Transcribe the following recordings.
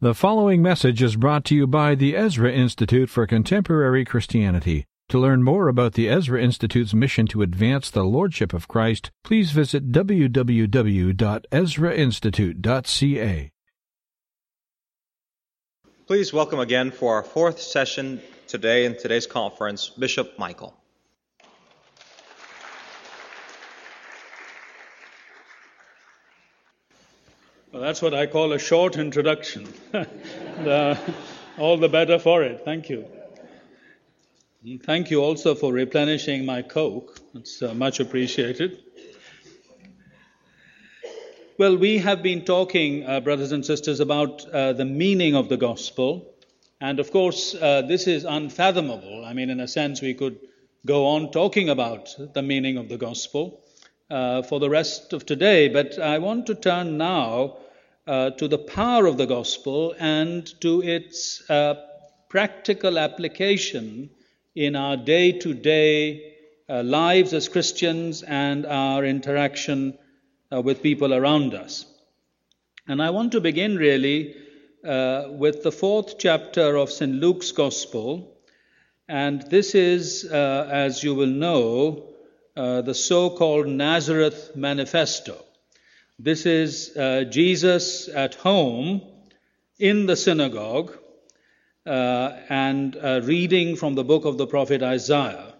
The following message is brought to you by the Ezra Institute for Contemporary Christianity. To learn more about the Ezra Institute's mission to advance the Lordship of Christ, please visit www.ezrainstitute.ca. Please welcome again for our fourth session today in today's conference, Bishop Michael. Well, that's what I call a short introduction. the, all the better for it. Thank you. Thank you also for replenishing my Coke. It's uh, much appreciated. Well, we have been talking, uh, brothers and sisters, about uh, the meaning of the gospel. And of course, uh, this is unfathomable. I mean, in a sense, we could go on talking about the meaning of the gospel uh, for the rest of today, but I want to turn now uh, to the power of the gospel and to its uh, practical application in our day to day lives as Christians and our interaction uh, with people around us. And I want to begin really uh, with the fourth chapter of St. Luke's Gospel. And this is, uh, as you will know, uh, the so called Nazareth Manifesto. This is uh, Jesus at home in the synagogue uh, and uh, reading from the book of the prophet Isaiah.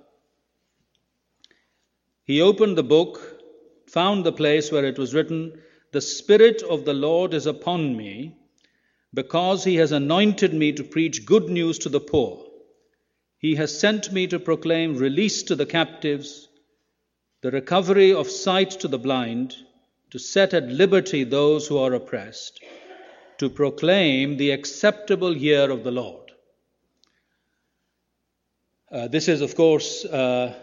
He opened the book, found the place where it was written, The Spirit of the Lord is upon me, because he has anointed me to preach good news to the poor. He has sent me to proclaim release to the captives, the recovery of sight to the blind, to set at liberty those who are oppressed, to proclaim the acceptable year of the Lord. Uh, this is, of course, uh,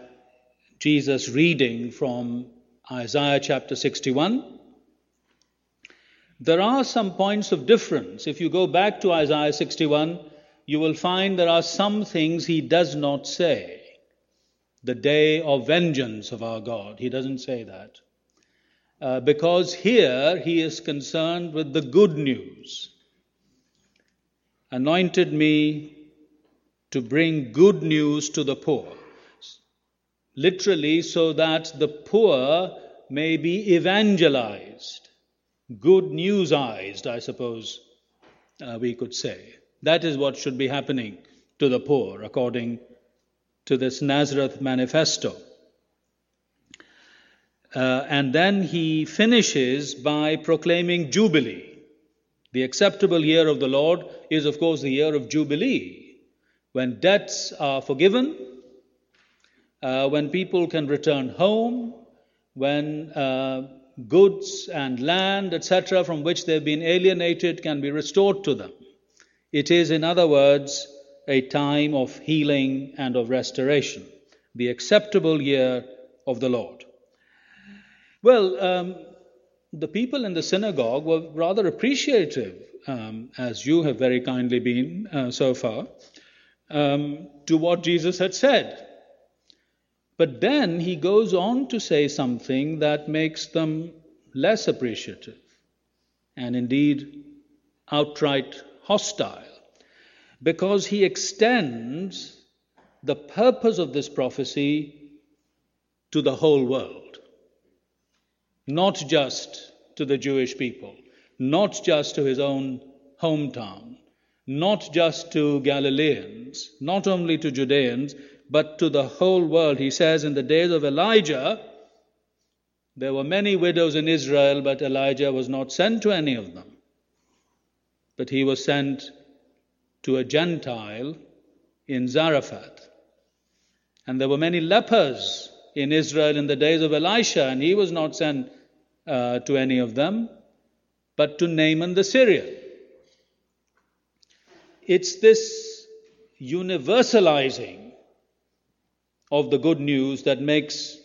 Jesus reading from Isaiah chapter 61. There are some points of difference. If you go back to Isaiah 61, you will find there are some things he does not say. The day of vengeance of our God, he doesn't say that. Uh, because here he is concerned with the good news. Anointed me to bring good news to the poor. Literally, so that the poor may be evangelized, good newsized, I suppose uh, we could say. That is what should be happening to the poor, according to this Nazareth manifesto. Uh, and then he finishes by proclaiming Jubilee. The acceptable year of the Lord is, of course, the year of Jubilee, when debts are forgiven, uh, when people can return home, when uh, goods and land, etc., from which they've been alienated can be restored to them. It is, in other words, a time of healing and of restoration, the acceptable year of the Lord. Well, um, the people in the synagogue were rather appreciative, um, as you have very kindly been uh, so far, um, to what Jesus had said. But then he goes on to say something that makes them less appreciative and indeed outright hostile, because he extends the purpose of this prophecy to the whole world not just to the Jewish people, not just to his own hometown, not just to Galileans, not only to Judeans, but to the whole world. He says, In the days of Elijah, there were many widows in Israel, but Elijah was not sent to any of them. But he was sent to a Gentile in Zarephath. And there were many lepers in Israel in the days of Elisha, and he was not sent uh, to any of them, but to Naaman the Syrian. It's this universalizing of the good news that makes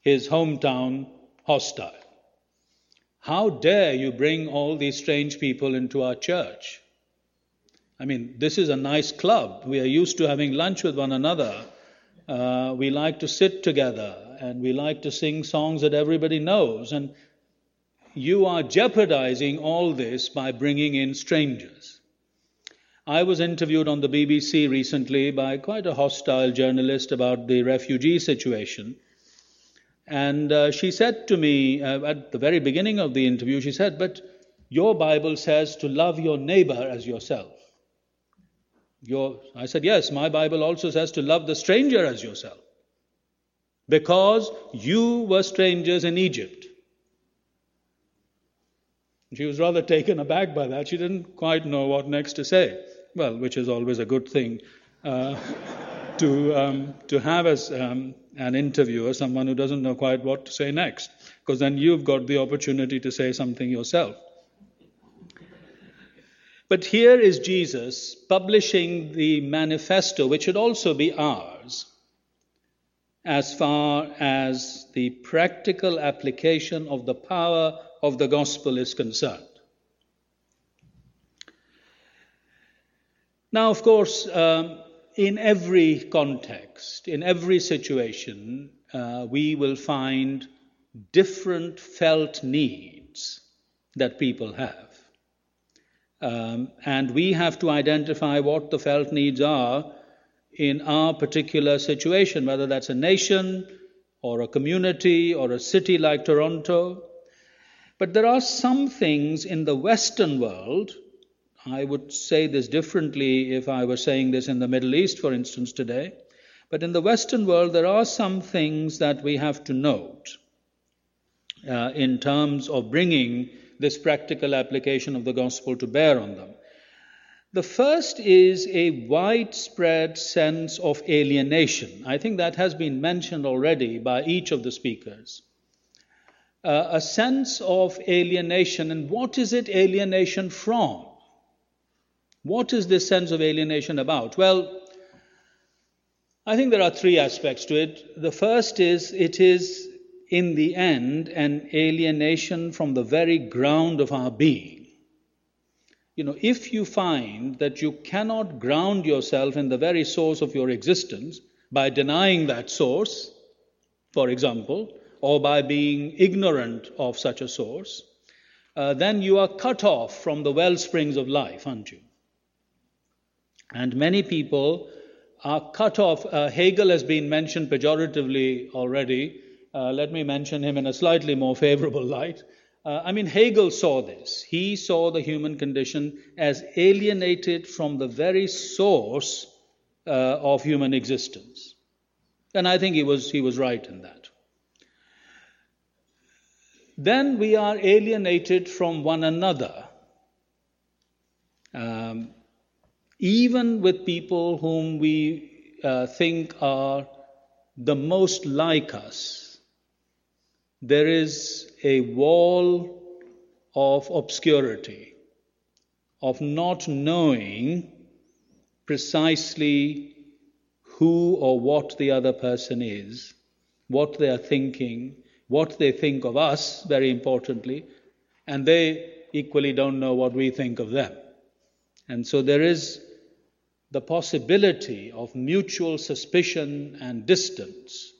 his hometown hostile. How dare you bring all these strange people into our church? I mean, this is a nice club. We are used to having lunch with one another. Uh, we like to sit together and we like to sing songs that everybody knows. And you are jeopardizing all this by bringing in strangers. I was interviewed on the BBC recently by quite a hostile journalist about the refugee situation. And uh, she said to me uh, at the very beginning of the interview, she said, But your Bible says to love your neighbor as yourself. Your, I said, Yes, my Bible also says to love the stranger as yourself. Because you were strangers in Egypt. She was rather taken aback by that. She didn't quite know what next to say. Well, which is always a good thing uh, to, um, to have as um, an interviewer someone who doesn't know quite what to say next, because then you've got the opportunity to say something yourself. But here is Jesus publishing the manifesto, which should also be ours, as far as the practical application of the power of the gospel is concerned. Now, of course, um, in every context, in every situation, uh, we will find different felt needs that people have. Um, and we have to identify what the felt needs are in our particular situation, whether that's a nation or a community or a city like Toronto but there are some things in the Western world, I would say this differently if I were saying this in the Middle East, for instance, today. But in the Western world, there are some things that we have to note uh, in terms of bringing this practical application of the gospel to bear on them. The first is a widespread sense of alienation. I think that has been mentioned already by each of the speakers uh, a sense of alienation. And what is it alienation from? What is this sense of alienation about? Well, I think there are three aspects to it. The first is it is, in the end, an alienation from the very ground of our being. You know, if you find that you cannot ground yourself in the very source of your existence by denying that source, for example, or by being ignorant of such a source, uh, then you are cut off from the well springs of life, aren't you? And many people are cut off. Uh, Hegel has been mentioned pejoratively already. Uh, let me mention him in a slightly more favorable light. Uh, I mean, Hegel saw this. He saw the human condition as alienated from the very source uh, of human existence. And I think he was, he was right in that then we are alienated from one another. Um, even with people whom we uh, think are the most like us, there is a wall of obscurity, of not knowing precisely who or what the other person is, what they are thinking, what they think of us, very importantly, and they equally don't know what we think of them. And so there is the possibility of mutual suspicion and distance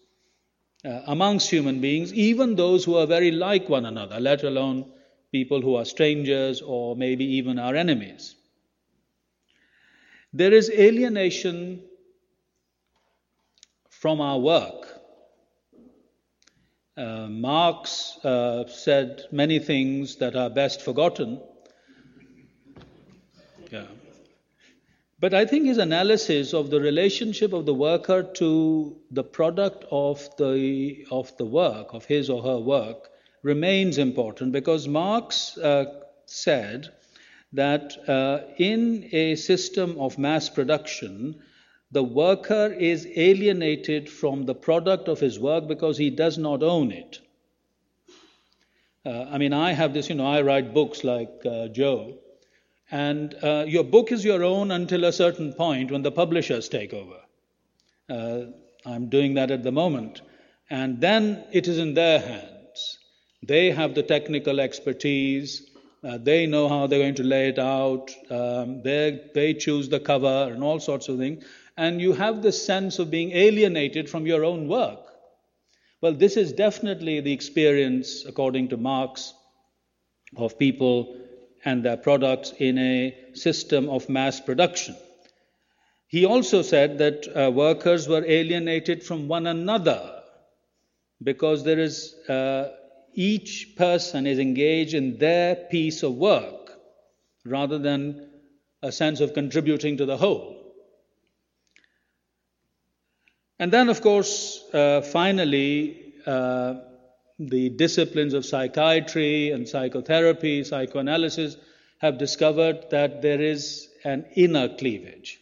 uh, amongst human beings, even those who are very like one another, let alone people who are strangers or maybe even our enemies. There is alienation from our work. Uh, Marx uh, said many things that are best forgotten. Yeah. But I think his analysis of the relationship of the worker to the product of the, of the work, of his or her work, remains important because Marx uh, said that uh, in a system of mass production, the worker is alienated from the product of his work because he does not own it. Uh, I mean, I have this, you know, I write books like uh, Joe, and uh, your book is your own until a certain point when the publishers take over. Uh, I'm doing that at the moment. And then it is in their hands. They have the technical expertise. Uh, they know how they're going to lay it out. Um, they choose the cover and all sorts of things and you have this sense of being alienated from your own work. Well, this is definitely the experience, according to Marx, of people and their products in a system of mass production. He also said that uh, workers were alienated from one another because there is uh, each person is engaged in their piece of work rather than a sense of contributing to the whole. And then, of course, uh, finally, uh, the disciplines of psychiatry and psychotherapy, psychoanalysis, have discovered that there is an inner cleavage.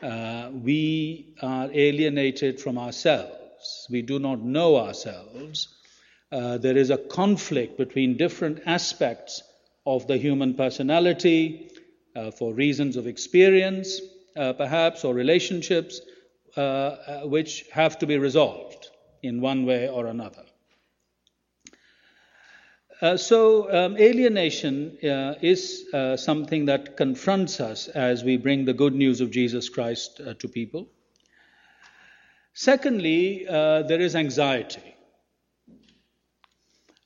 Uh, we are alienated from ourselves. We do not know ourselves. Uh, there is a conflict between different aspects of the human personality uh, for reasons of experience, uh, perhaps, or relationships, uh, uh, which have to be resolved in one way or another. Uh, so, um, alienation uh, is uh, something that confronts us as we bring the good news of Jesus Christ uh, to people. Secondly, uh, there is anxiety.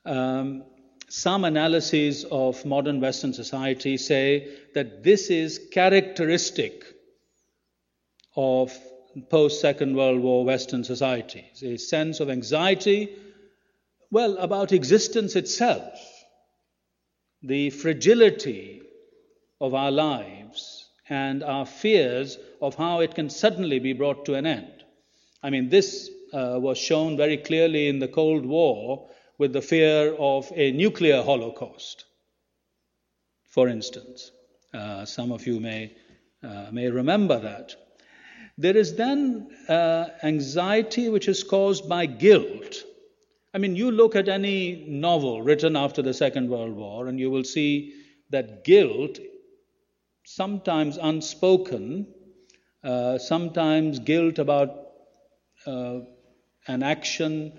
Um, some analyses of modern Western society say that this is characteristic of post Second World War Western societies a sense of anxiety well, about existence itself, the fragility of our lives and our fears of how it can suddenly be brought to an end. I mean, this uh, was shown very clearly in the Cold War with the fear of a nuclear holocaust, for instance. Uh, some of you may, uh, may remember that. There is then uh, anxiety which is caused by guilt I mean, you look at any novel written after the Second World War, and you will see that guilt, sometimes unspoken, uh, sometimes guilt about uh, an action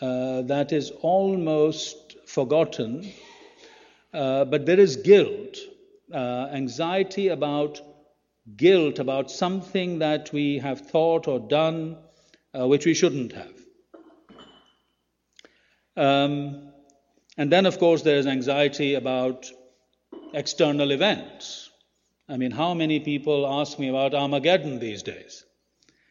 uh, that is almost forgotten, uh, but there is guilt, uh, anxiety about guilt, about something that we have thought or done uh, which we shouldn't have. Um, and then, of course, there is anxiety about external events. I mean, how many people ask me about Armageddon these days?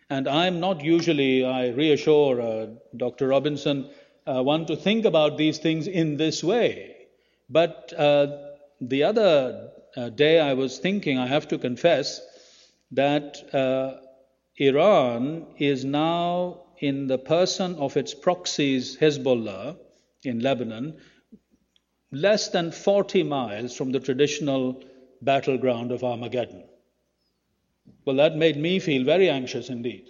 And I'm not usually, I reassure uh, Dr. Robinson, uh, one to think about these things in this way. But uh, the other uh, day I was thinking, I have to confess, that uh, Iran is now in the person of its proxies, Hezbollah, in Lebanon, less than 40 miles from the traditional battleground of Armageddon. Well, that made me feel very anxious indeed.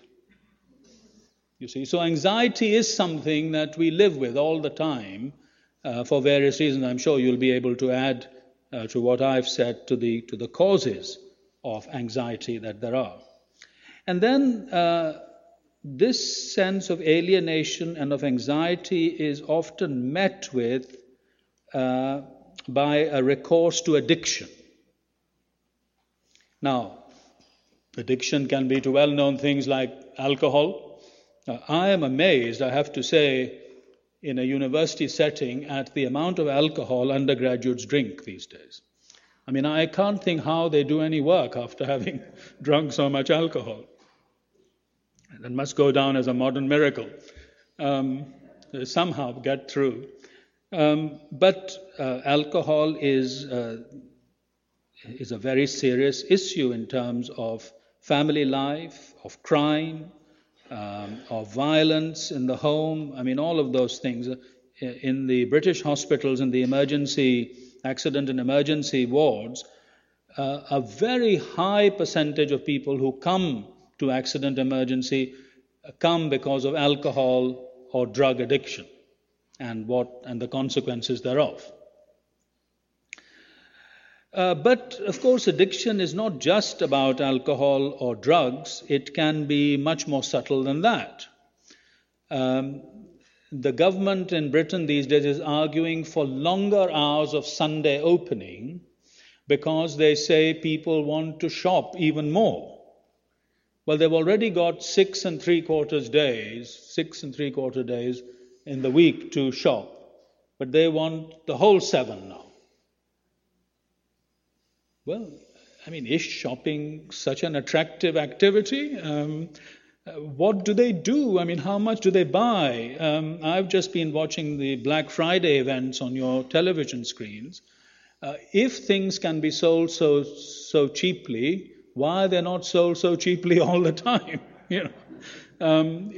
You see, so anxiety is something that we live with all the time uh, for various reasons. I'm sure you'll be able to add uh, to what I've said to the, to the causes of anxiety that there are. And then uh, this sense of alienation and of anxiety is often met with uh, by a recourse to addiction. Now, addiction can be to well known things like alcohol. Uh, I am amazed, I have to say, in a university setting at the amount of alcohol undergraduates drink these days. I mean, I can't think how they do any work after having drunk so much alcohol. That must go down as a modern miracle. Um, somehow get through. Um, but uh, alcohol is, uh, is a very serious issue in terms of family life, of crime, um, of violence in the home. I mean, all of those things. Uh, in the British hospitals, in the emergency, accident and emergency wards, uh, a very high percentage of people who come to accident emergency come because of alcohol or drug addiction and what and the consequences thereof. Uh, but of course, addiction is not just about alcohol or drugs, it can be much more subtle than that. Um, the government in Britain these days is arguing for longer hours of Sunday opening because they say people want to shop even more. Well, they've already got six and three quarters days, six and three quarter days in the week to shop. but they want the whole seven now. Well, I mean, is shopping such an attractive activity? Um, uh, what do they do? I mean, how much do they buy? Um, I've just been watching the Black Friday events on your television screens. Uh, if things can be sold so so cheaply, why they're they not sold so cheaply all the time? you know. Um,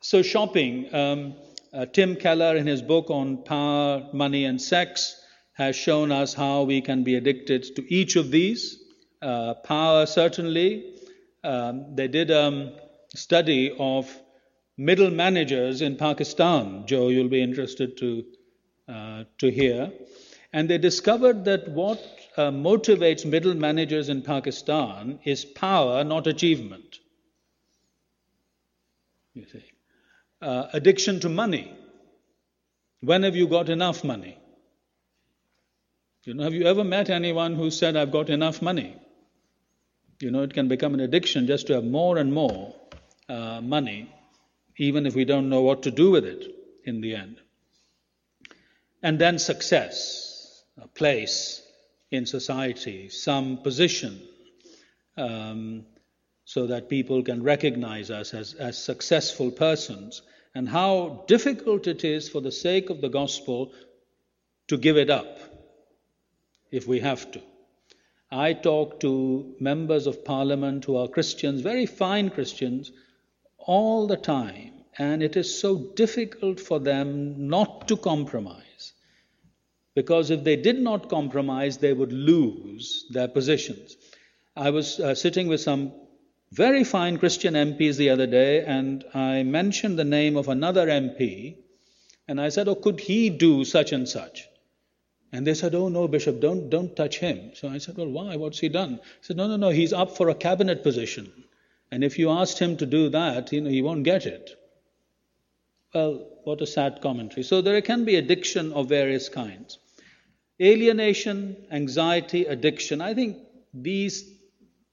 so shopping. Um, uh, Tim Keller, in his book on power, money, and sex, has shown us how we can be addicted to each of these. Uh, power, certainly. Um, they did a study of middle managers in Pakistan. Joe, you'll be interested to uh, to hear. And they discovered that what uh, motivates middle managers in Pakistan is power, not achievement. You see. Uh, addiction to money. When have you got enough money? You know, have you ever met anyone who said, I've got enough money? You know, it can become an addiction just to have more and more uh, money, even if we don't know what to do with it in the end. And then success, a place in society, some position, um, so that people can recognize us as, as successful persons, and how difficult it is for the sake of the gospel to give it up if we have to. I talk to members of parliament who are Christians, very fine Christians, all the time, and it is so difficult for them not to compromise. Because if they did not compromise, they would lose their positions. I was uh, sitting with some very fine Christian MPs the other day, and I mentioned the name of another MP, and I said, Oh, could he do such and such? And they said, Oh, no, Bishop, don't, don't touch him. So I said, Well, why? What's he done? He said, No, no, no, he's up for a cabinet position. And if you asked him to do that, you know, he won't get it. Well, what a sad commentary. So there can be addiction of various kinds. Alienation, anxiety, addiction. I think these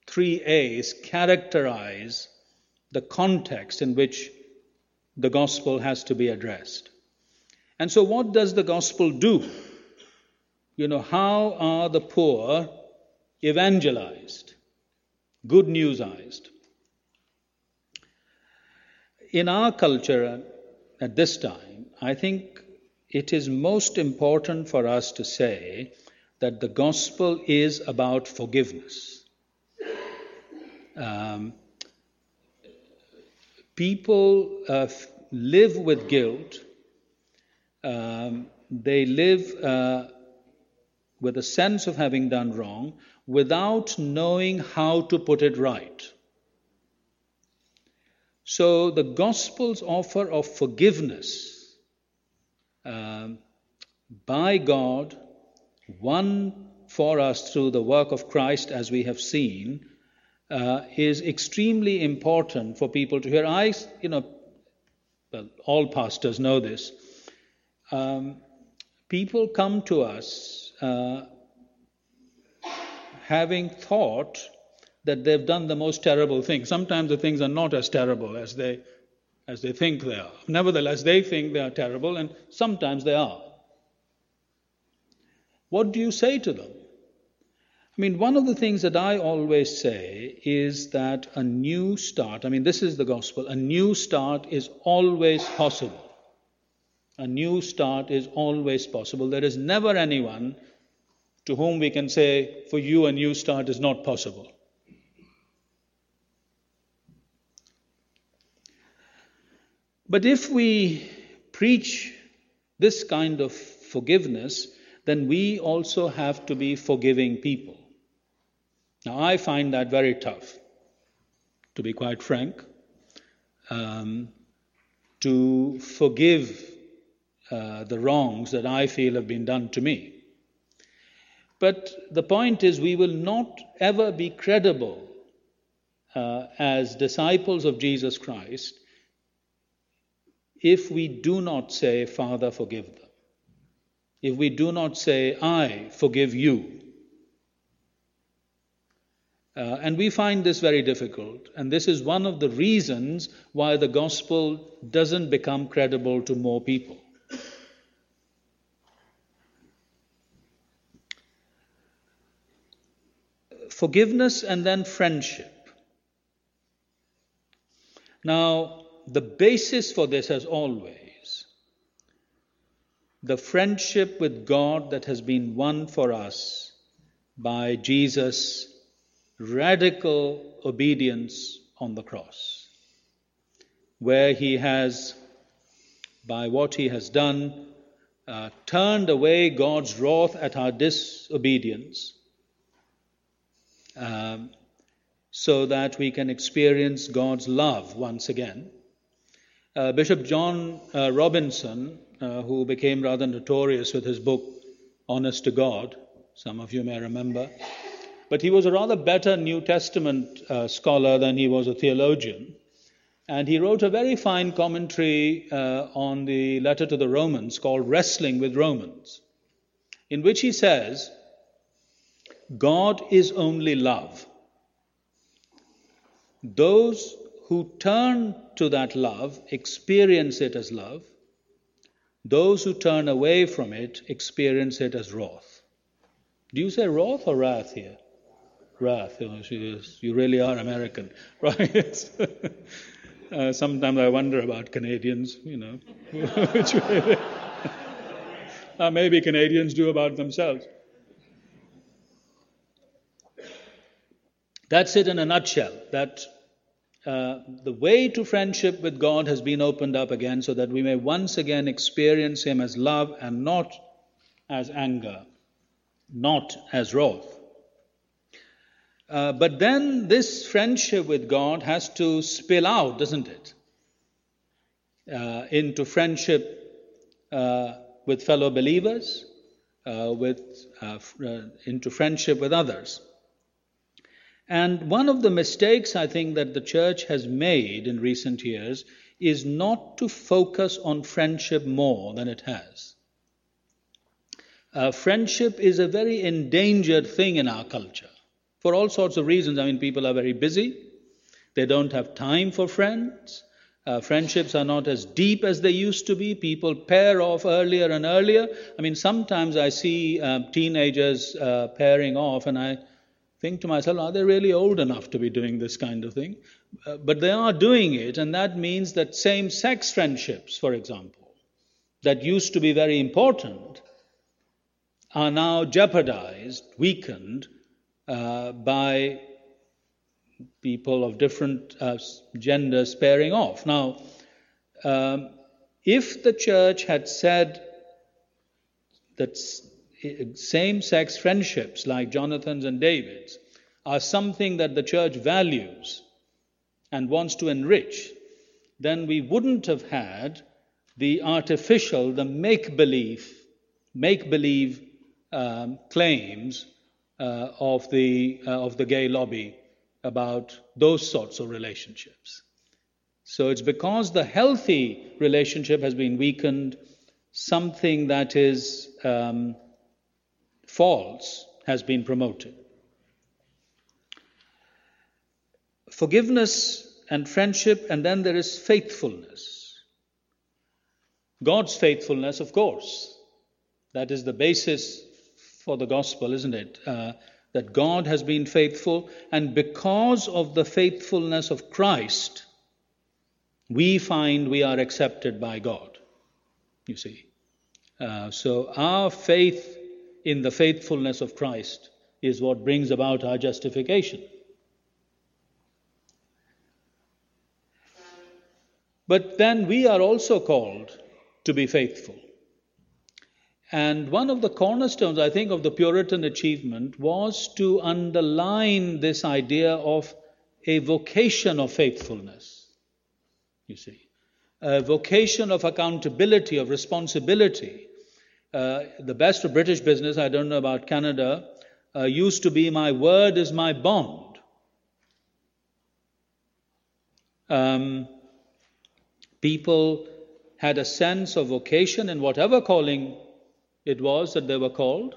three A's characterize the context in which the gospel has to be addressed. And so, what does the gospel do? You know, how are the poor evangelized, good newsized? In our culture at this time, I think it is most important for us to say that the gospel is about forgiveness. Um, people uh, live with guilt. Um, they live uh, with a sense of having done wrong without knowing how to put it right. So the Gospel's offer of forgiveness um, by God, won for us through the work of Christ, as we have seen, uh, is extremely important for people to hear. I, you know, well, all pastors know this. Um, people come to us uh, having thought that they've done the most terrible thing. Sometimes the things are not as terrible as they as they think they are. Nevertheless, they think they are terrible, and sometimes they are. What do you say to them? I mean, one of the things that I always say is that a new start, I mean, this is the gospel, a new start is always possible. A new start is always possible. There is never anyone to whom we can say, for you, a new start is not possible. But if we preach this kind of forgiveness, then we also have to be forgiving people. Now, I find that very tough, to be quite frank, um, to forgive uh, the wrongs that I feel have been done to me. But the point is, we will not ever be credible uh, as disciples of Jesus Christ if we do not say, Father, forgive them, if we do not say, I forgive you. Uh, and we find this very difficult. And this is one of the reasons why the gospel doesn't become credible to more people. Forgiveness and then friendship. Now, the basis for this, as always, the friendship with God that has been won for us by Jesus' radical obedience on the cross, where he has, by what he has done, uh, turned away God's wrath at our disobedience um, so that we can experience God's love once again. Uh, Bishop John uh, Robinson, uh, who became rather notorious with his book Honest to God, some of you may remember, but he was a rather better New Testament uh, scholar than he was a theologian. And he wrote a very fine commentary uh, on the letter to the Romans called Wrestling with Romans, in which he says, God is only love. Those who turn to that love experience it as love. Those who turn away from it experience it as wrath. Do you say wrath or wrath here? Wrath. You, really are American, right? uh, sometimes I wonder about Canadians, you know, which uh, maybe Canadians do about themselves. That's it in a nutshell. That uh, the way to friendship with God has been opened up again so that we may once again experience Him as love and not as anger, not as wrath. Uh, but then this friendship with God has to spill out, doesn't it? Uh, into friendship uh, with fellow believers, uh, with, into friendship with others. And one of the mistakes I think that the church has made in recent years is not to focus on friendship more than it has. Uh, friendship is a very endangered thing in our culture for all sorts of reasons. I mean, people are very busy, they don't have time for friends. Uh, friendships are not as deep as they used to be. People pair off earlier and earlier. I mean, sometimes I see uh, teenagers uh, pairing off, and I think to myself, are they really old enough to be doing this kind of thing? Uh, but they are doing it, and that means that same sex friendships, for example, that used to be very important, are now jeopardized, weakened uh, by people of different uh, genders pairing off. Now, um, if the church had said that same sex friendships like Jonathan's and David's are something that the church values and wants to enrich, then we wouldn't have had the artificial, the make believe, make believe um, claims uh, of, the, uh, of the gay lobby about those sorts of relationships. So it's because the healthy relationship has been weakened, something that is um, false has been promoted. Forgiveness and friendship, and then there is faithfulness. God's faithfulness, of course. That is the basis for the gospel, isn't it? Uh, that God has been faithful, and because of the faithfulness of Christ, we find we are accepted by God. You see. Uh, so our faith in the faithfulness of Christ is what brings about our justification. But then we are also called to be faithful. And one of the cornerstones, I think, of the Puritan achievement was to underline this idea of a vocation of faithfulness. You see, a vocation of accountability, of responsibility, uh, the best of British business, I don't know about Canada, uh, used to be my word is my bond. Um, people had a sense of vocation in whatever calling it was that they were called,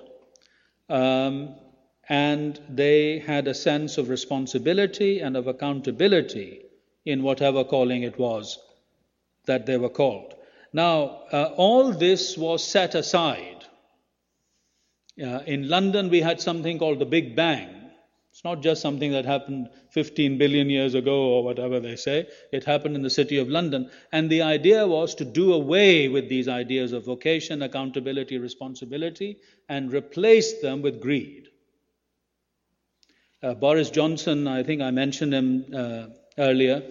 um, and they had a sense of responsibility and of accountability in whatever calling it was that they were called. Now, uh, all this was set aside. Uh, in London, we had something called the Big Bang, It's not just something that happened 15 billion years ago or whatever they say. It happened in the city of London. And the idea was to do away with these ideas of vocation, accountability, responsibility, and replace them with greed. Uh, Boris Johnson, I think I mentioned him uh, earlier,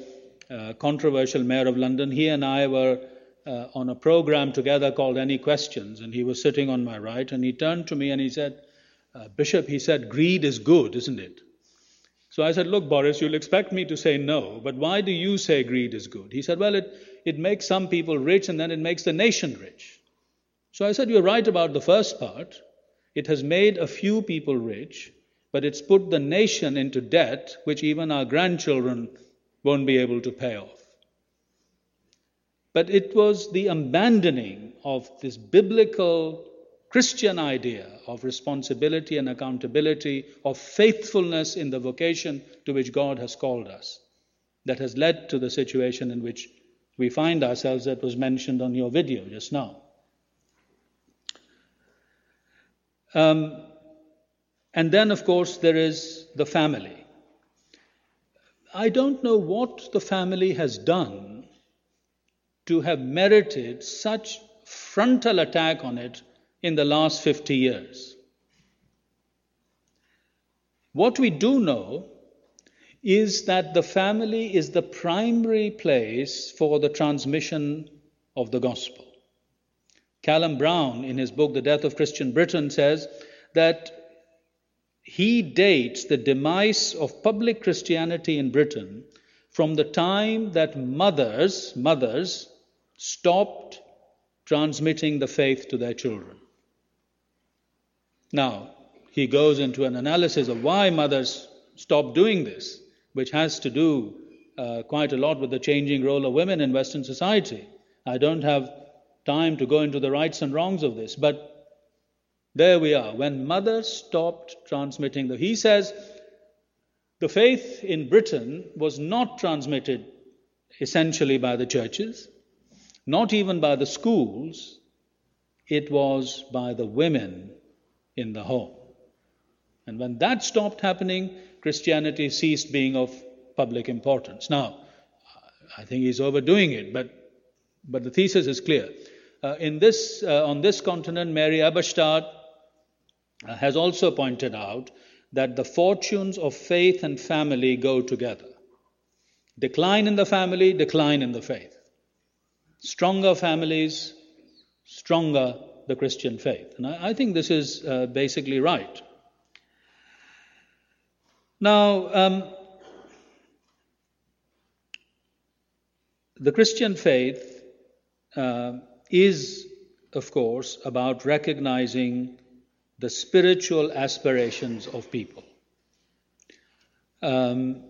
uh, controversial mayor of London, he and I were uh, on a program together called Any Questions, and he was sitting on my right, and he turned to me and he said, uh, Bishop, he said, greed is good, isn't it? So I said, Look, Boris, you'll expect me to say no, but why do you say greed is good? He said, Well, it, it makes some people rich and then it makes the nation rich. So I said, You're right about the first part. It has made a few people rich, but it's put the nation into debt, which even our grandchildren won't be able to pay off. But it was the abandoning of this biblical Christian idea of responsibility and accountability, of faithfulness in the vocation to which God has called us, that has led to the situation in which we find ourselves that was mentioned on your video just now. Um, and then, of course, there is the family. I don't know what the family has done to have merited such frontal attack on it in the last 50 years. What we do know is that the family is the primary place for the transmission of the gospel. Callum Brown, in his book The Death of Christian Britain, says that he dates the demise of public Christianity in Britain from the time that mothers, mothers stopped transmitting the faith to their children. Now, he goes into an analysis of why mothers stop doing this, which has to do uh, quite a lot with the changing role of women in Western society. I don't have time to go into the rights and wrongs of this, but there we are. When mothers stopped transmitting the, he says, the faith in Britain was not transmitted essentially by the churches, not even by the schools, it was by the women in the home. And when that stopped happening, Christianity ceased being of public importance. Now, I think he's overdoing it, but, but the thesis is clear. Uh, in this, uh, on this continent, Mary Eberstadt uh, has also pointed out that the fortunes of faith and family go together. Decline in the family, decline in the faith. Stronger families, stronger the Christian faith. And I, I think this is uh, basically right. Now, um, the Christian faith uh, is, of course, about recognizing the spiritual aspirations of people. Um,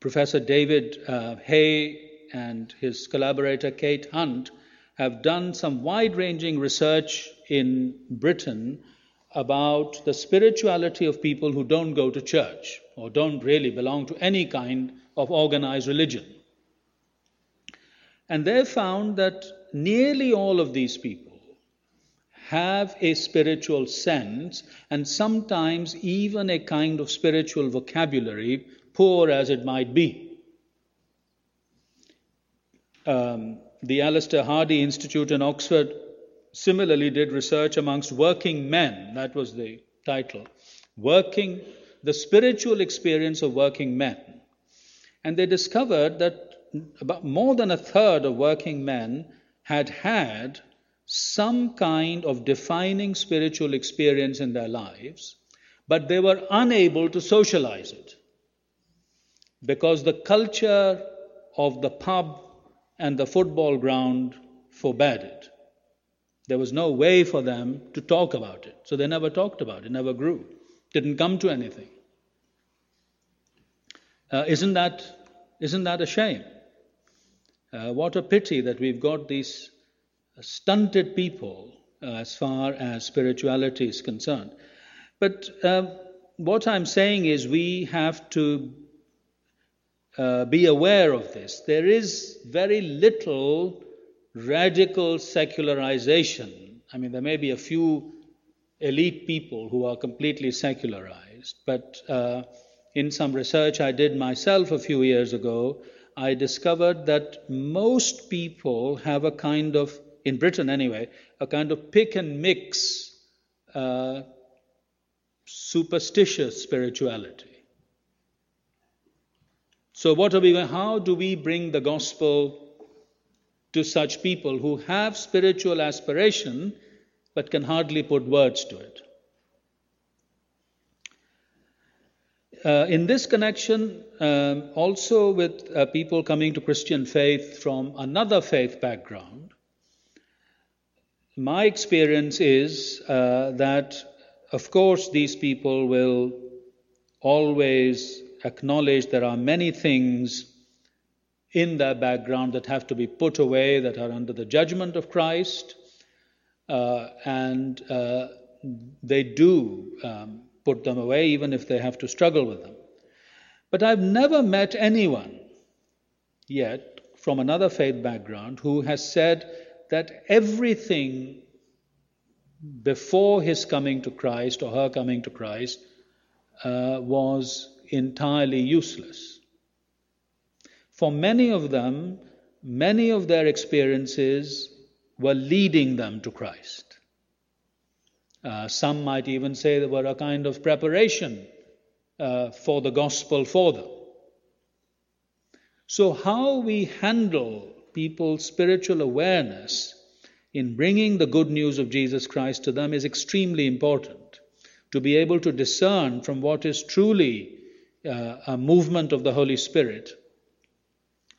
Professor David uh, Hay and his collaborator Kate Hunt have done some wide ranging research in Britain about the spirituality of people who don't go to church or don't really belong to any kind of organized religion. And they found that nearly all of these people have a spiritual sense and sometimes even a kind of spiritual vocabulary, poor as it might be. Um, the Alister Hardy Institute in Oxford similarly did research amongst working men. That was the title. Working, the spiritual experience of working men. And they discovered that about more than a third of working men had had some kind of defining spiritual experience in their lives, but they were unable to socialize it because the culture of the pub and the football ground forbade it. There was no way for them to talk about it. So they never talked about it, never grew, didn't come to anything. Uh, isn't, that, isn't that a shame? Uh, what a pity that we've got these stunted people uh, as far as spirituality is concerned. But uh, what I'm saying is we have to uh, be aware of this. There is very little radical secularization. I mean, there may be a few elite people who are completely secularized. But uh, in some research I did myself a few years ago, I discovered that most people have a kind of, in Britain anyway, a kind of pick and mix uh, superstitious spirituality. So, what are we going? How do we bring the gospel to such people who have spiritual aspiration but can hardly put words to it? Uh, in this connection, um, also with uh, people coming to Christian faith from another faith background, my experience is uh, that, of course, these people will always acknowledge there are many things in their background that have to be put away, that are under the judgment of Christ, uh, and uh, they do um, put them away, even if they have to struggle with them. But I've never met anyone yet from another faith background who has said, that everything before his coming to Christ or her coming to Christ uh, was entirely useless. For many of them, many of their experiences were leading them to Christ. Uh, some might even say they were a kind of preparation uh, for the gospel for them. So, how we handle people's spiritual awareness in bringing the good news of Jesus Christ to them is extremely important. To be able to discern from what is truly a movement of the Holy Spirit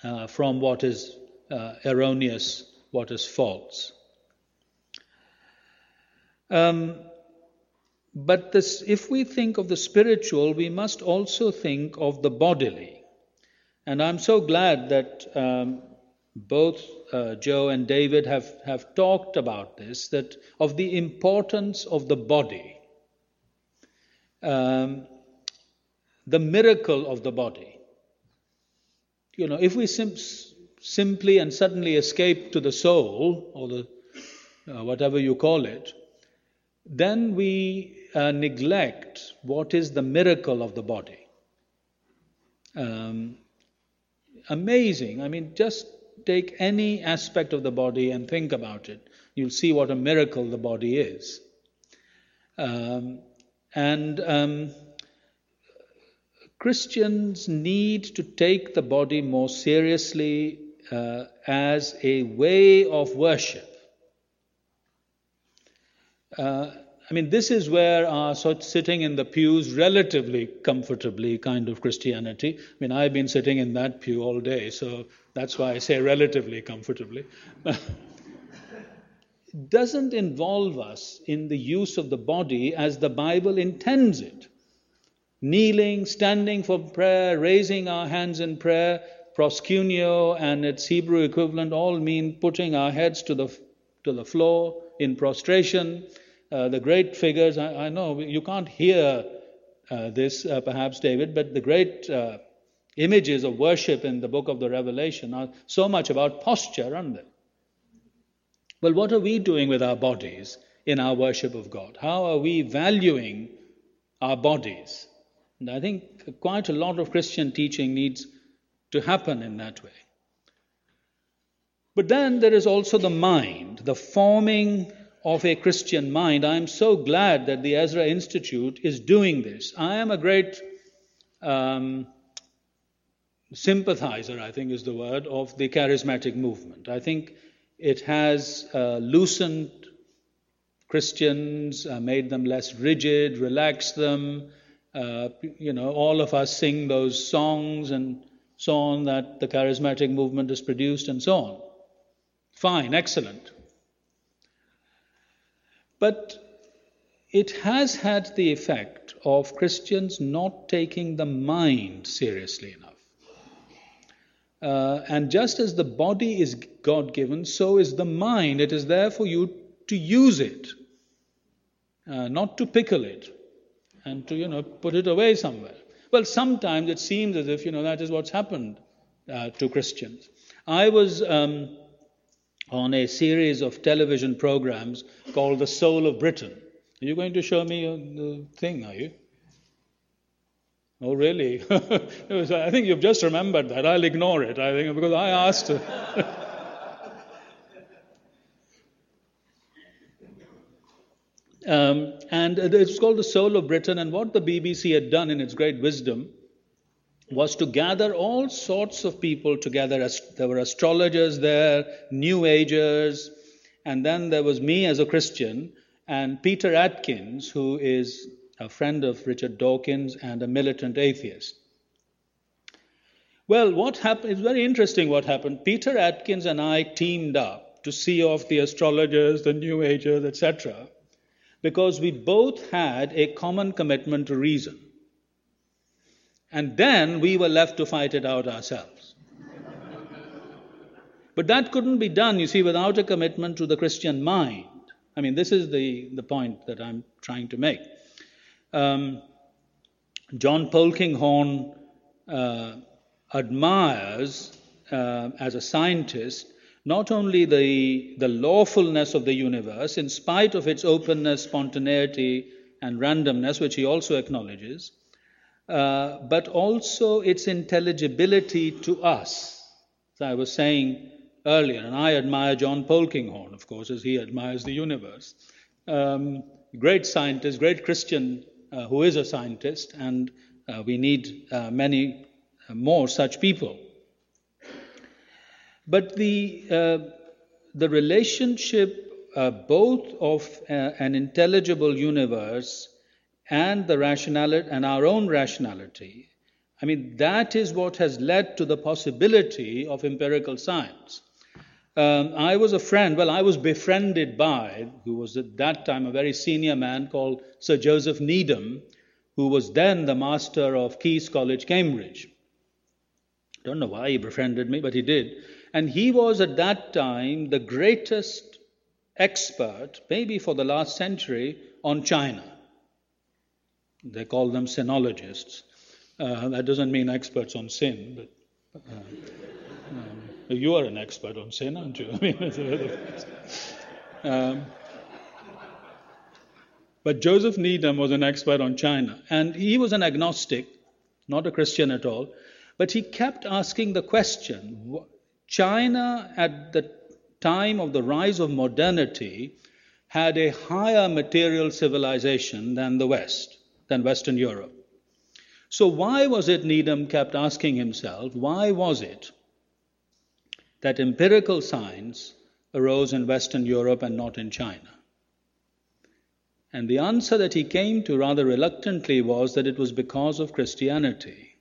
uh, from what is uh, erroneous, what is false. Um, but this, if we think of the spiritual, we must also think of the bodily. And I'm so glad that um, both uh, Joe and David have, have talked about this, that of the importance of the body, um, the miracle of the body. You know, if we sim- simply and suddenly escape to the soul, or the uh, whatever you call it, then we uh, neglect what is the miracle of the body. Um, amazing. I mean, just take any aspect of the body and think about it, you'll see what a miracle the body is. Um, and um, Christians need to take the body more seriously uh, as a way of worship. Uh, I mean, this is where our sort sitting in the pews relatively comfortably kind of Christianity. I mean, I've been sitting in that pew all day, so that's why I say relatively comfortably. doesn't involve us in the use of the body as the Bible intends it. Kneeling, standing for prayer, raising our hands in prayer, proskuneo and its Hebrew equivalent all mean putting our heads to the, to the floor in prostration uh, the great figures, I, I, know you can't hear uh, this uh, perhaps, David, but the great uh, images of worship in the book of the Revelation are so much about posture, aren't they? Well, what are we doing with our bodies in our worship of God? How are we valuing our bodies? And I think quite a lot of Christian teaching needs to happen in that way. But then there is also the mind, the forming of a Christian mind. I'm so glad that the Ezra Institute is doing this. I am a great um, sympathizer, I think is the word, of the charismatic movement. I think it has uh, loosened Christians, uh, made them less rigid, relaxed them. Uh, you know, all of us sing those songs and so on that the charismatic movement has produced and so on. Fine, excellent. But it has had the effect of Christians not taking the mind seriously enough. Uh, and just as the body is God given, so is the mind. It is there for you to use it, uh, not to pickle it and to, you know, put it away somewhere. Well, sometimes it seems as if, you know, that is what's happened uh, to Christians. I was um, on a series of television programs called The Soul of Britain. Are you going to show me the thing, are you? Oh, really? I think you've just remembered that. I'll ignore it, I think, because I asked. um, and it's called The Soul of Britain. And what the BBC had done in its great wisdom was to gather all sorts of people together. There were astrologers there, New Agers, and then there was me as a Christian, and Peter Atkins, who is a friend of Richard Dawkins and a militant atheist. Well, what happened? It's very interesting what happened. Peter Atkins and I teamed up to see off the astrologers, the New Agers, etc., because we both had a common commitment to reason. And then we were left to fight it out ourselves. but that couldn't be done, you see, without a commitment to the Christian mind. I mean, this is the, the point that I'm trying to make. Um, John Polkinghorne uh, admires, uh, as a scientist, not only the, the lawfulness of the universe, in spite of its openness, spontaneity, and randomness, which he also acknowledges, uh, but also its intelligibility to us. As I was saying earlier, and I admire John Polkinghorne, of course, as he admires the universe. Um, great scientist, great Christian uh, who is a scientist, and uh, we need uh, many uh, more such people. But the, uh, the relationship both of an intelligible universe and the rationality and our own rationality. I mean, that is what has led to the possibility of empirical science. Um, I was a friend, well, I was befriended by, who was at that time a very senior man called Sir Joseph Needham, who was then the master of Caius College, Cambridge. Don't know why he befriended me, but he did. And he was at that time the greatest expert, maybe for the last century, on China. They call them sinologists. Uh, that doesn't mean experts on sin, but uh, um, you are an expert on sin, aren't you? I mean, um, but Joseph Needham was an expert on China, and he was an agnostic, not a Christian at all, but he kept asking the question China, at the time of the rise of modernity, had a higher material civilization than the West than Western Europe. So, why was it, Needham kept asking himself, why was it that empirical science arose in Western Europe and not in China? And the answer that he came to rather reluctantly was that it was because of Christianity,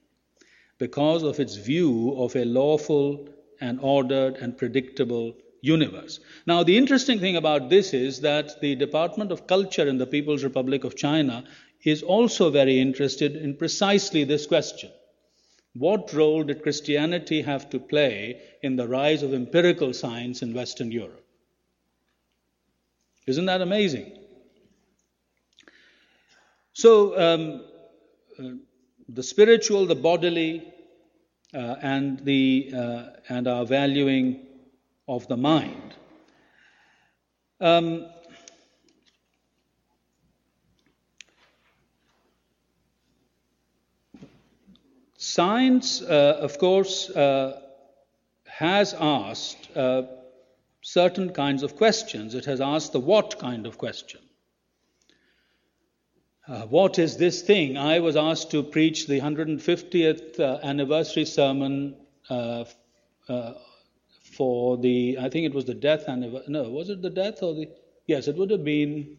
because of its view of a lawful and ordered and predictable universe. Now, the interesting thing about this is that the Department of Culture in the People's Republic of China is also very interested in precisely this question. What role did Christianity have to play in the rise of empirical science in Western Europe? Isn't that amazing? So, um, uh, the spiritual, the bodily, uh, and, the, uh, and our valuing of the mind. Um, Science, uh, of course, uh, has asked uh, certain kinds of questions. It has asked the what kind of question. Uh, what is this thing? I was asked to preach the 150th uh, anniversary sermon uh, for the, I think it was the death anniversary. No, was it the death or the? Yes, it would have been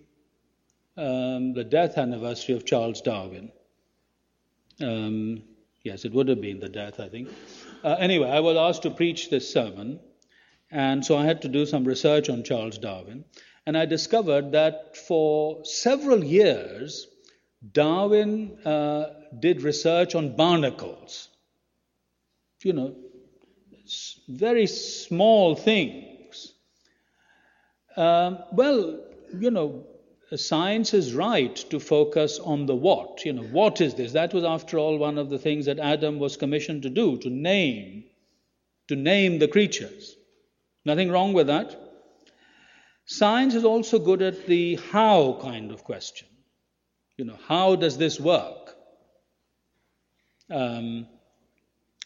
um, the death anniversary of Charles Darwin. Um, Yes, it would have been the death, I think. Uh, anyway, I was asked to preach this sermon, and so I had to do some research on Charles Darwin. And I discovered that for several years, Darwin uh, did research on barnacles. You know, very small things. Um, well, you know, science is right to focus on the what. You know, what is this? That was, after all, one of the things that Adam was commissioned to do, to name, to name the creatures. Nothing wrong with that. Science is also good at the how kind of question. You know, how does this work? Um,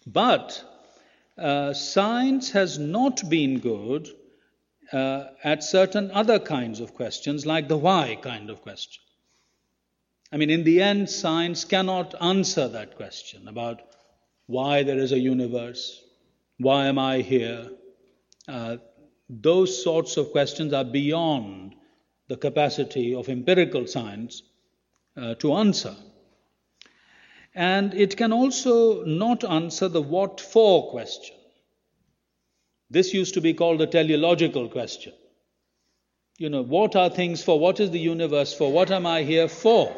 but uh, science has not been good uh, at certain other kinds of questions, like the why kind of question. I mean, in the end, science cannot answer that question about why there is a universe, why am I here. Uh, those sorts of questions are beyond the capacity of empirical science uh, to answer. And it can also not answer the what for question. This used to be called the teleological question. You know, what are things for? What is the universe for? What am I here for?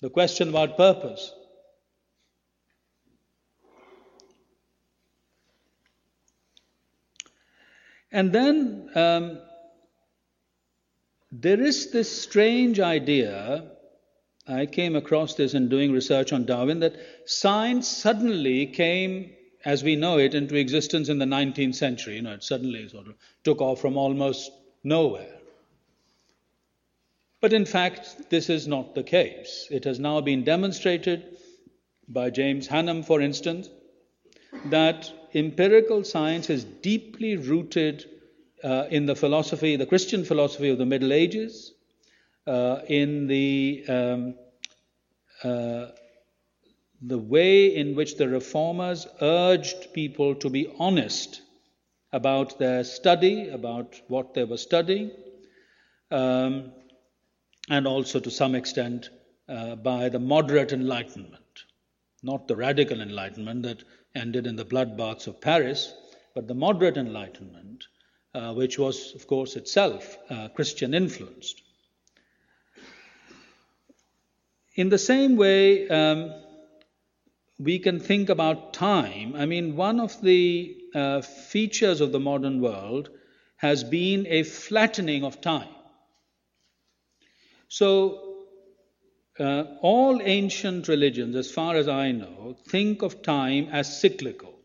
The question about purpose. And then um, there is this strange idea. I came across this in doing research on Darwin that science suddenly came, as we know it, into existence in the 19th century. You know, it suddenly sort of took off from almost nowhere. But in fact, this is not the case. It has now been demonstrated by James Hannam, for instance, that empirical science is deeply rooted uh, in the philosophy, the Christian philosophy of the Middle Ages, uh, in the um, uh, the way in which the reformers urged people to be honest about their study, about what they were studying, um, and also to some extent uh, by the moderate Enlightenment, not the radical Enlightenment that ended in the bloodbaths of Paris, but the moderate Enlightenment, uh, which was, of course, itself uh, Christian influenced. In the same way, um, we can think about time. I mean, one of the uh, features of the modern world has been a flattening of time. So, uh, all ancient religions, as far as I know, think of time as cyclical,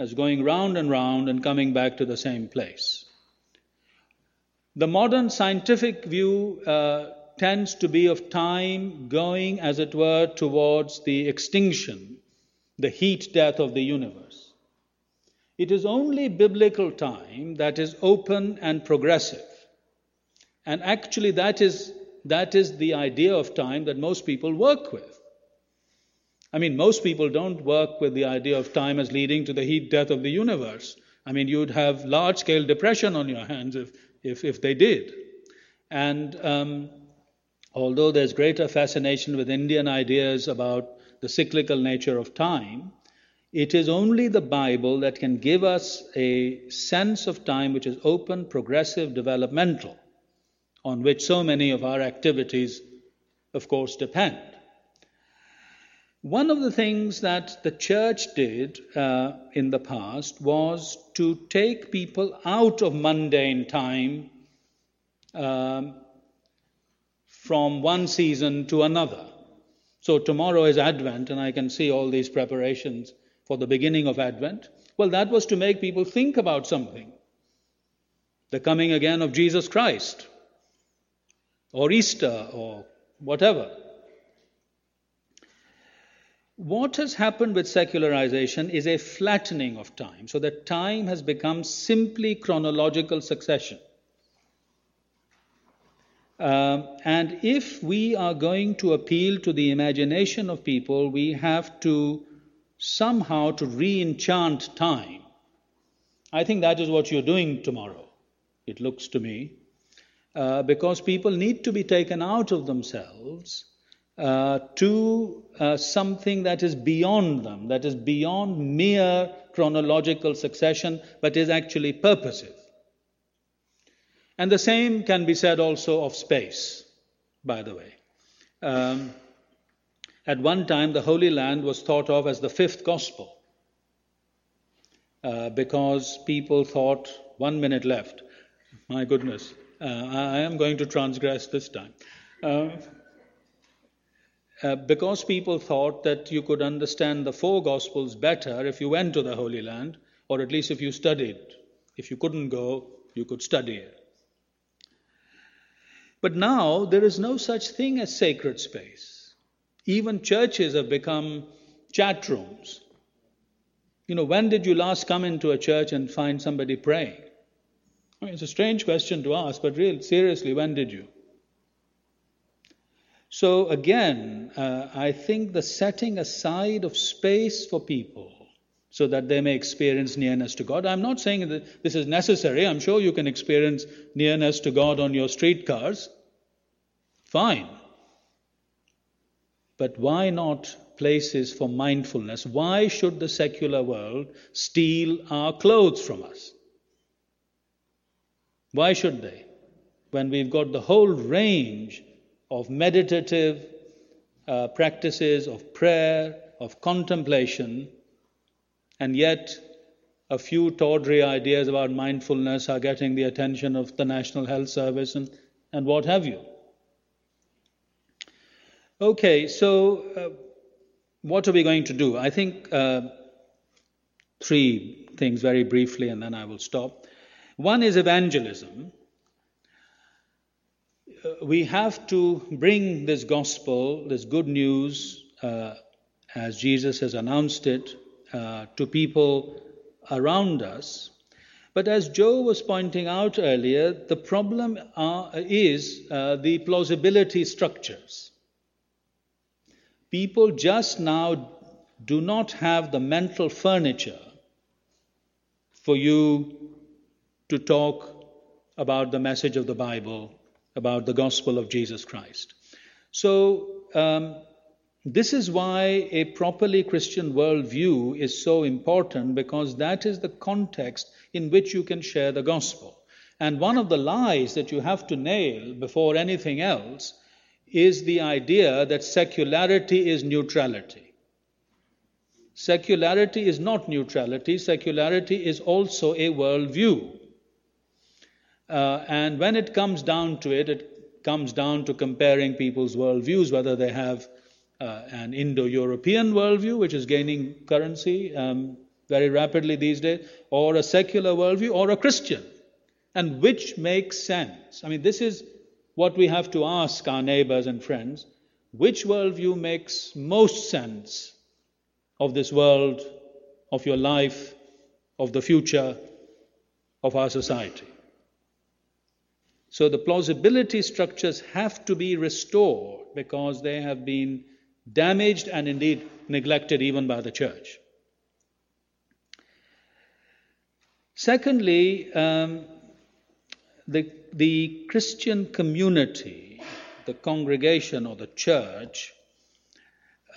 as going round and round and coming back to the same place. The modern scientific view uh, tends to be of time going, as it were, towards the extinction, the heat death of the universe. It is only biblical time that is open and progressive. And actually, that is that is the idea of time that most people work with. I mean, most people don't work with the idea of time as leading to the heat death of the universe. I mean, you'd have large scale depression on your hands if, if, if they did. And um, although there's greater fascination with Indian ideas about the cyclical nature of time, it is only the Bible that can give us a sense of time which is open, progressive, developmental on which so many of our activities, of course, depend. One of the things that the church did uh, in the past was to take people out of mundane time um, from one season to another. So tomorrow is Advent, and I can see all these preparations for the beginning of Advent. Well, that was to make people think about something the coming again of Jesus Christ or Easter or whatever. What has happened with secularization is a flattening of time, so that time has become simply chronological succession. Um, and if we are going to appeal to the imagination of people, we have to somehow to re-enchant time. I think that is what you're doing tomorrow. It looks to me uh, because people need to be taken out of themselves uh, to uh, something that is beyond them, that is beyond mere chronological succession, but is actually purposive. And the same can be said also of space, by the way. Um, at one time, the Holy Land was thought of as the fifth gospel uh, because people thought, one minute left, my goodness, uh, I am going to transgress this time. Uh, uh, because people thought that you could understand the four Gospels better if you went to the Holy Land, or at least if you studied. If you couldn't go, you could study it. But now there is no such thing as sacred space. Even churches have become chat rooms. You know, when did you last come into a church and find somebody praying? I mean, it's a strange question to ask, but really, seriously, when did you? So, again, uh, I think the setting aside of space for people so that they may experience nearness to God. I'm not saying that this is necessary. I'm sure you can experience nearness to God on your streetcars. Fine. But why not places for mindfulness? Why should the secular world steal our clothes from us? Why should they? When we've got the whole range of meditative uh, practices, of prayer, of contemplation, and yet a few tawdry ideas about mindfulness are getting the attention of the National Health Service and, and what have you. Okay, so uh, what are we going to do? I think uh, three things very briefly, and then I will stop. One is evangelism. Uh, we have to bring this gospel, this good news, uh, as Jesus has announced it, uh, to people around us. But as Joe was pointing out earlier, the problem are, is uh, the plausibility structures. People just now do not have the mental furniture for you to talk about the message of the Bible, about the gospel of Jesus Christ. So, um, this is why a properly Christian worldview is so important because that is the context in which you can share the gospel. And one of the lies that you have to nail before anything else is the idea that secularity is neutrality. Secularity is not neutrality, secularity is also a worldview. Uh, and when it comes down to it, it comes down to comparing people's worldviews, whether they have uh, an Indo European worldview, which is gaining currency um, very rapidly these days, or a secular worldview, or a Christian, and which makes sense. I mean, this is what we have to ask our neighbors and friends which worldview makes most sense of this world, of your life, of the future, of our society? So the plausibility structures have to be restored because they have been damaged and indeed neglected even by the church. Secondly, um, the, the Christian community, the congregation or the church,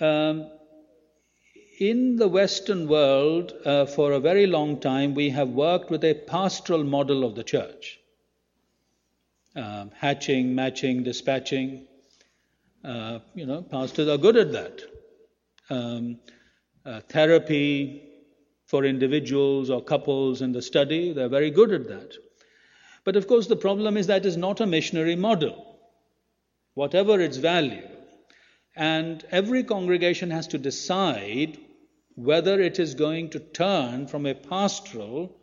um, in the Western world, uh, for a very long time, we have worked with a pastoral model of the church um, hatching, matching, dispatching. Uh, you know, pastors are good at that. Um, uh, therapy for individuals or couples in the study, they're very good at that. But of course, the problem is that is not a missionary model, whatever its value. And every congregation has to decide whether it is going to turn from a pastoral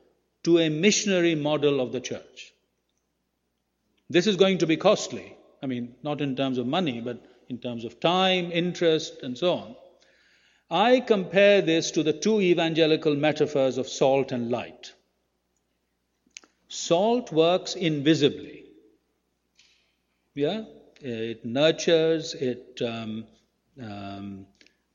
to a missionary model of the church. This is going to be costly. I mean, not in terms of money, but in terms of time, interest, and so on. I compare this to the two evangelical metaphors of salt and light. Salt works invisibly. Yeah? It nurtures, it um, um,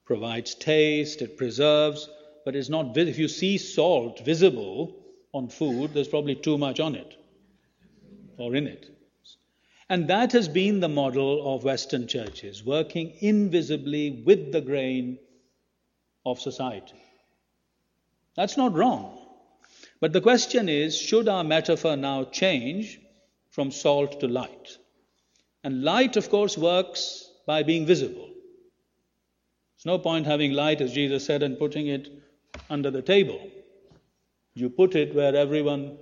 provides taste, it preserves, but it's not, if you see salt visible on food, there's probably too much on it or in it. And that has been the model of Western churches, working invisibly with the grain of society. That's not wrong. But the question is should our metaphor now change from salt to light? And light, of course, works by being visible. There's no point having light, as Jesus said, and putting it under the table. You put it where everyone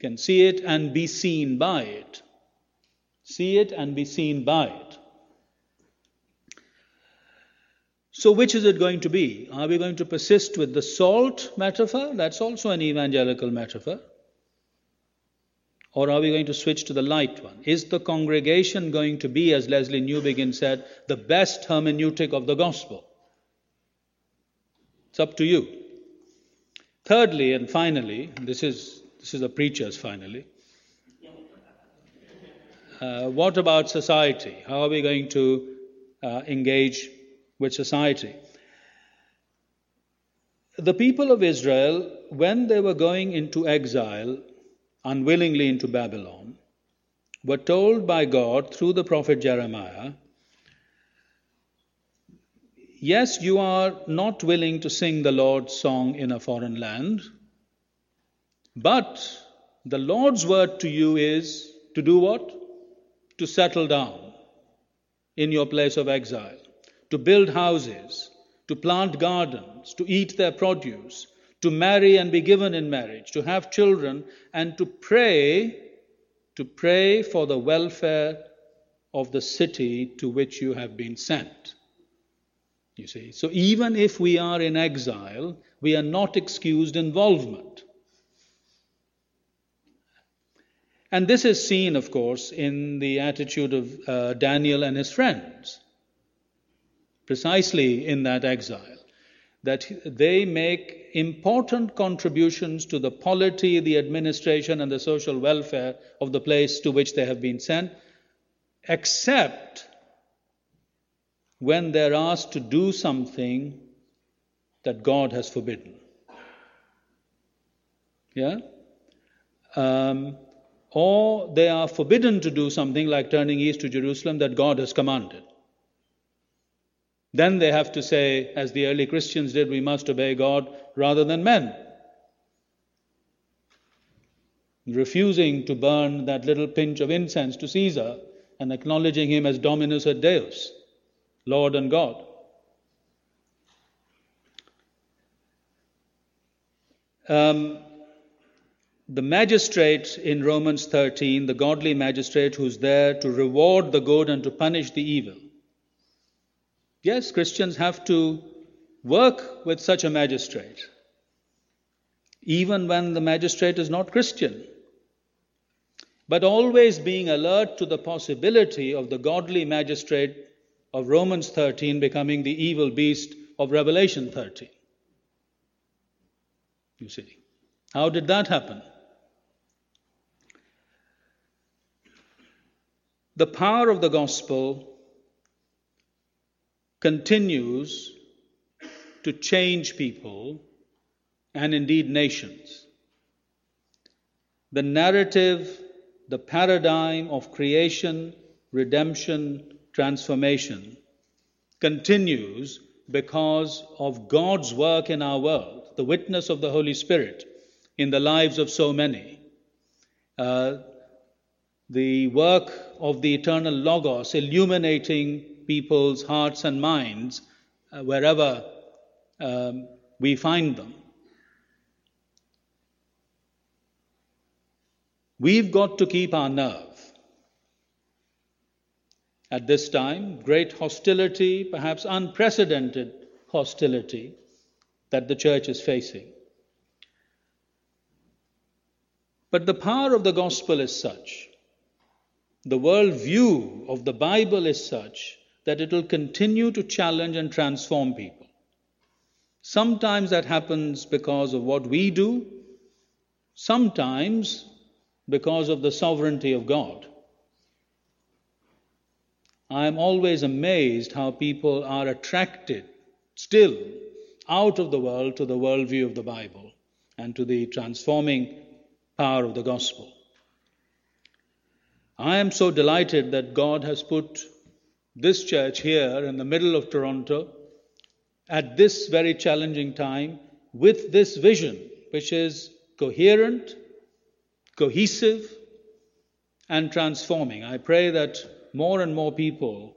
can see it and be seen by it see it and be seen by it. So, which is it going to be? Are we going to persist with the salt metaphor? That's also an evangelical metaphor. Or are we going to switch to the light one? Is the congregation going to be, as Lesslie Newbigin said, the best hermeneutic of the gospel? It's up to you. Thirdly and finally, this is, this is the preacher's finally, uh, what about society? How are we going to uh, engage with society? The people of Israel, when they were going into exile, unwillingly into Babylon, were told by God through the prophet Jeremiah Yes, you are not willing to sing the Lord's song in a foreign land, but the Lord's word to you is to do what? To settle down in your place of exile, to build houses, to plant gardens, to eat their produce, to marry and be given in marriage, to have children, and to pray, to pray for the welfare of the city to which you have been sent. You see, so even if we are in exile, we are not excused involvement. And this is seen, of course, in the attitude of uh, Daniel and his friends, precisely in that exile that they make important contributions to the polity, the administration, and the social welfare of the place to which they have been sent, except when they're asked to do something that God has forbidden. Yeah? Um, or they are forbidden to do something like turning east to Jerusalem that God has commanded. Then they have to say, as the early Christians did, we must obey God rather than men. Refusing to burn that little pinch of incense to Caesar and acknowledging him as Dominus et Deus, Lord and God. Um, the magistrate in Romans 13, the godly magistrate who's there to reward the good and to punish the evil, Yes, Christians have to work with such a magistrate, even when the magistrate is not Christian. But always being alert to the possibility of the godly magistrate of Romans 13 becoming the evil beast of Revelation 13. You see. How did that happen? The power of the gospel continues to change people and indeed nations. The narrative, the paradigm of creation, redemption, transformation continues because of God's work in our world, the witness of the Holy Spirit in the lives of so many. Uh, the work of the eternal Logos illuminating people's hearts and minds uh, wherever um, we find them. We've got to keep our nerve. At this time, great hostility, perhaps unprecedented hostility, that the church is facing. But the power of the gospel is such, the world view of the Bible is such that it will continue to challenge and transform people. Sometimes that happens because of what we do, sometimes because of the sovereignty of God. I am always amazed how people are attracted still out of the world to the worldview of the Bible and to the transforming power of the gospel. I am so delighted that God has put this church here in the middle of Toronto at this very challenging time with this vision, which is coherent, cohesive, and transforming. I pray that more and more people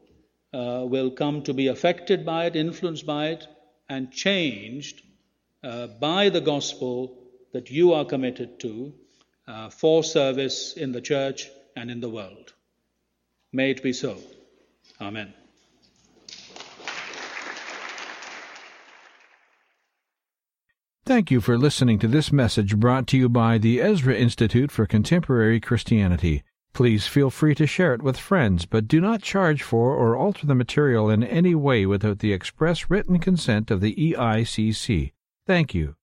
uh, will come to be affected by it, influenced by it, and changed uh, by the gospel that you are committed to uh, for service in the church and in the world. May it be so. Amen. Thank you for listening to this message brought to you by the Ezra Institute for Contemporary Christianity. Please feel free to share it with friends, but do not charge for or alter the material in any way without the express written consent of the EICC. Thank you.